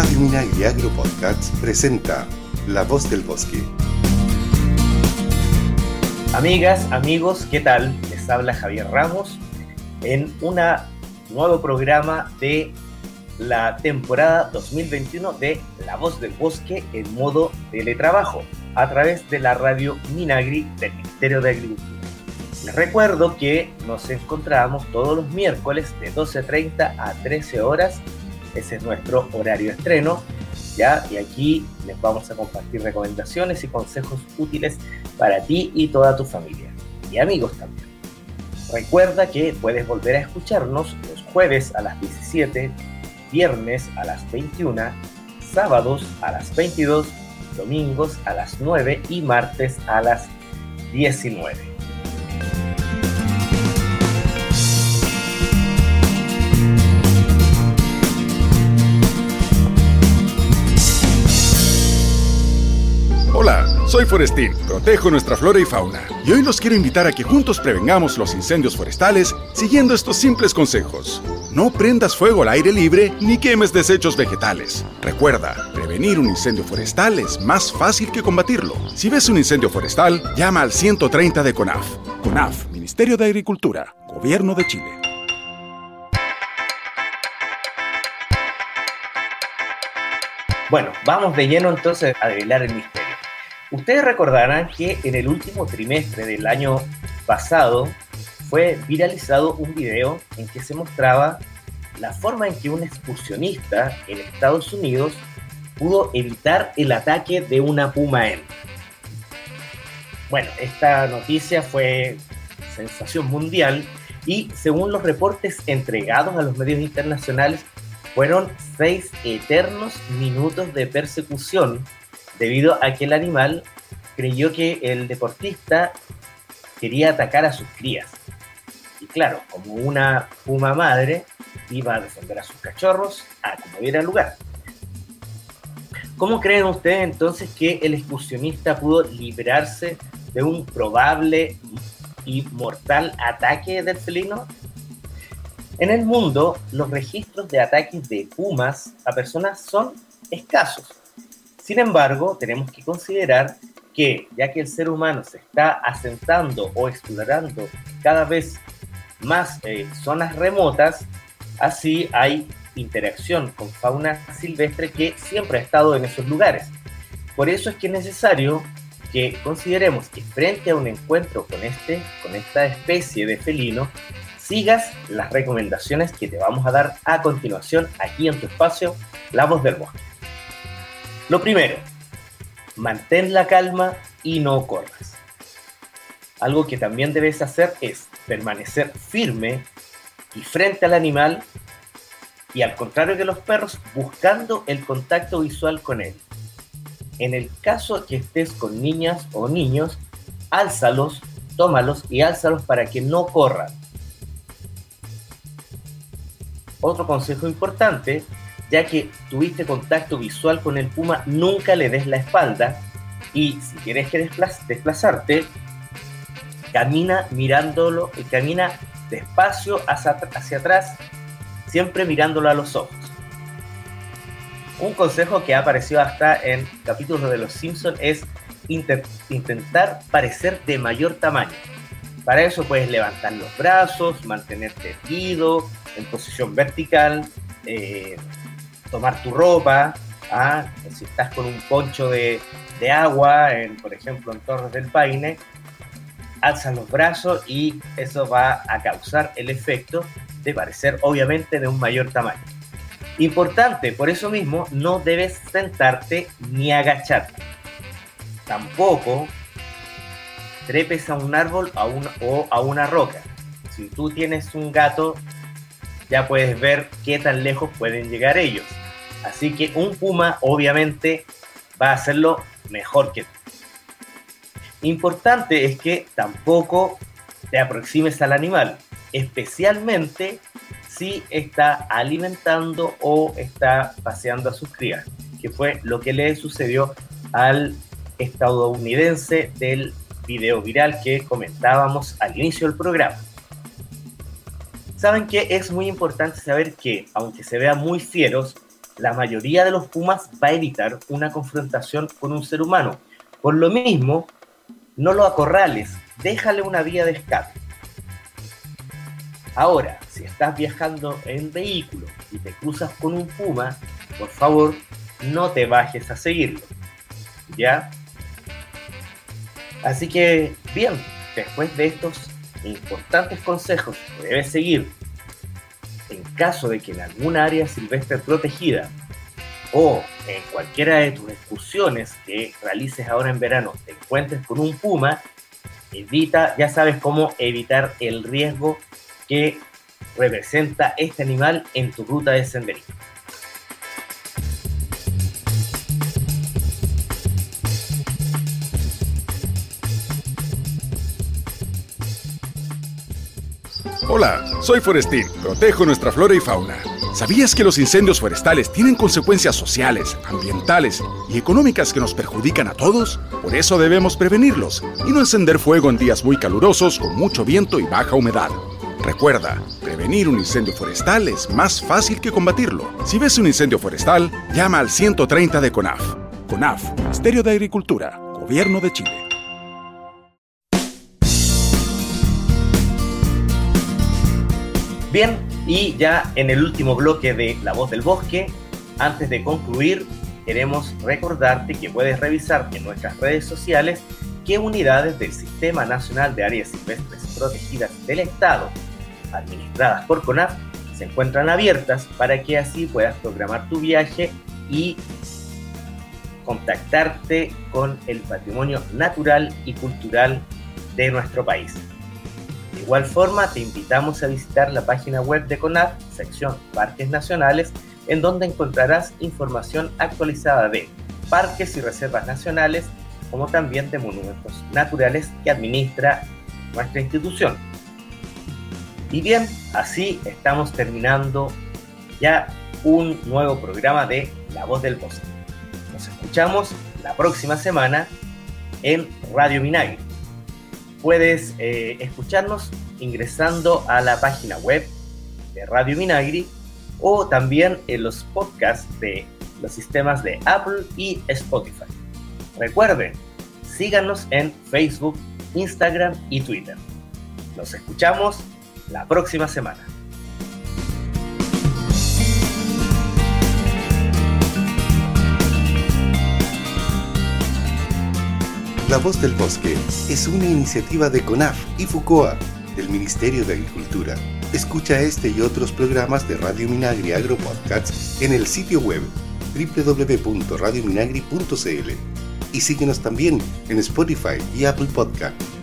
Radio Minagri Agro Podcasts presenta La Voz del Bosque. Amigas, amigos, ¿qué tal? Les habla Javier Ramos en un nuevo programa de la temporada 2021 de La Voz del Bosque en modo teletrabajo a través de la radio Minagri del Ministerio de Agricultura. Les recuerdo que nos encontramos todos los miércoles de 12.30 a 13 horas. Ese es nuestro horario estreno. ¿ya? Y aquí les vamos a compartir recomendaciones y consejos útiles para ti y toda tu familia. Y amigos también. Recuerda que puedes volver a escucharnos los jueves a las 17, viernes a las 21, sábados a las 22, domingos a las 9 y martes a las 19. Soy Forestín, protejo nuestra flora y fauna. Y hoy los quiero invitar a que juntos prevengamos los incendios forestales siguiendo estos simples consejos. No prendas fuego al aire libre ni quemes desechos vegetales. Recuerda, prevenir un incendio forestal es más fácil que combatirlo. Si ves un incendio forestal, llama al 130 de CONAF. CONAF, Ministerio de Agricultura, Gobierno de Chile. Bueno, vamos de lleno entonces a revelar el misterio. Ustedes recordarán que en el último trimestre del año pasado fue viralizado un video en que se mostraba la forma en que un excursionista en Estados Unidos pudo evitar el ataque de una puma hembra. Bueno, esta noticia fue sensación mundial y según los reportes entregados a los medios internacionales, fueron seis eternos minutos de persecución debido a que el animal creyó que el deportista quería atacar a sus crías. Y claro, como una puma madre, iba a defender a sus cachorros a como diera lugar. ¿Cómo creen ustedes entonces que el excursionista pudo librarse de un probable y mortal ataque del felino? En el mundo, los registros de ataques de pumas a personas son escasos. Sin embargo, tenemos que considerar que ya que el ser humano se está asentando o explorando cada vez más eh, zonas remotas, así hay interacción con fauna silvestre que siempre ha estado en esos lugares. Por eso es que es necesario que consideremos que frente a un encuentro con, este, con esta especie de felino, sigas las recomendaciones que te vamos a dar a continuación aquí en tu espacio, La Voz del Bosque. Lo primero, mantén la calma y no corras. Algo que también debes hacer es permanecer firme y frente al animal y al contrario que los perros, buscando el contacto visual con él. En el caso que estés con niñas o niños, álzalos, tómalos y álzalos para que no corran. Otro consejo importante ya que tuviste contacto visual con el puma, nunca le des la espalda y si quieres que desplazarte, camina mirándolo, y camina despacio hacia, hacia atrás, siempre mirándolo a los ojos. Un consejo que ha aparecido hasta en capítulos de Los Simpsons es intentar parecer de mayor tamaño. Para eso puedes levantar los brazos, mantenerte erguido, en posición vertical, eh, tomar tu ropa, ¿ah? si estás con un poncho de, agua, en, por ejemplo en Torres del Paine, alzas los brazos y eso va a causar el efecto de parecer obviamente de un mayor tamaño. Importante, por eso mismo no debes sentarte ni agacharte. Tampoco trepes a un árbol o a una roca. Si tú tienes un gato, ya puedes ver qué tan lejos pueden llegar ellos. Así que un puma obviamente va a hacerlo mejor que tú. Importante es que tampoco te aproximes al animal, especialmente si está alimentando o está paseando a sus crías, que fue lo que le sucedió al estadounidense del video viral que comentábamos al inicio del programa. Saben que es muy importante saber que, aunque se vean muy fieros, la mayoría de los pumas va a evitar una confrontación con un ser humano. Por lo mismo, no lo acorrales, déjale una vía de escape. Ahora, si estás viajando en vehículo y te cruzas con un puma, por favor, no te bajes a seguirlo. ¿Ya? Así que, bien, después de estos importantes consejos debes seguir caso de que en alguna área silvestre protegida o en cualquiera de tus excursiones que realices ahora en verano te encuentres con un puma, evita, ya sabes cómo evitar el riesgo que representa este animal en tu ruta de senderismo. Hola, soy Forestín. Protejo nuestra flora y fauna. ¿Sabías que los incendios forestales tienen consecuencias sociales, ambientales y económicas que nos perjudican a todos? Por eso debemos prevenirlos y no encender fuego en días muy calurosos con mucho viento y baja humedad. Recuerda, prevenir un incendio forestal es más fácil que combatirlo. Si ves un incendio forestal, llama al 130 de CONAF. CONAF, Ministerio de Agricultura, Gobierno de Chile. Bien, y ya en el último bloque de La Voz del Bosque, antes de concluir, queremos recordarte que puedes revisar en nuestras redes sociales qué unidades del Sistema Nacional de Áreas Silvestres Protegidas del Estado, administradas por CONAF, se encuentran abiertas para que así puedas programar tu viaje y contactarte con el patrimonio natural y cultural de nuestro país. De igual forma, te invitamos a visitar la página web de CONAF, sección Parques Nacionales, en donde encontrarás información actualizada de parques y reservas nacionales, como también de monumentos naturales que administra nuestra institución. Y bien, así estamos terminando ya un nuevo programa de La Voz del Bosque. Nos escuchamos la próxima semana en Radio Minagri puedes eh, escucharnos ingresando a la página web de Radio Minagri o también en los podcasts de los sistemas de Apple y Spotify. Recuerden, síganos en Facebook, Instagram y Twitter. Nos escuchamos la próxima semana. La Voz del Bosque es una iniciativa de CONAF y FUCOA del Ministerio de Agricultura. Escucha este y otros programas de Radio Minagri Agro Podcasts en el sitio web www.radiominagri.cl y síguenos también en Spotify y Apple Podcasts.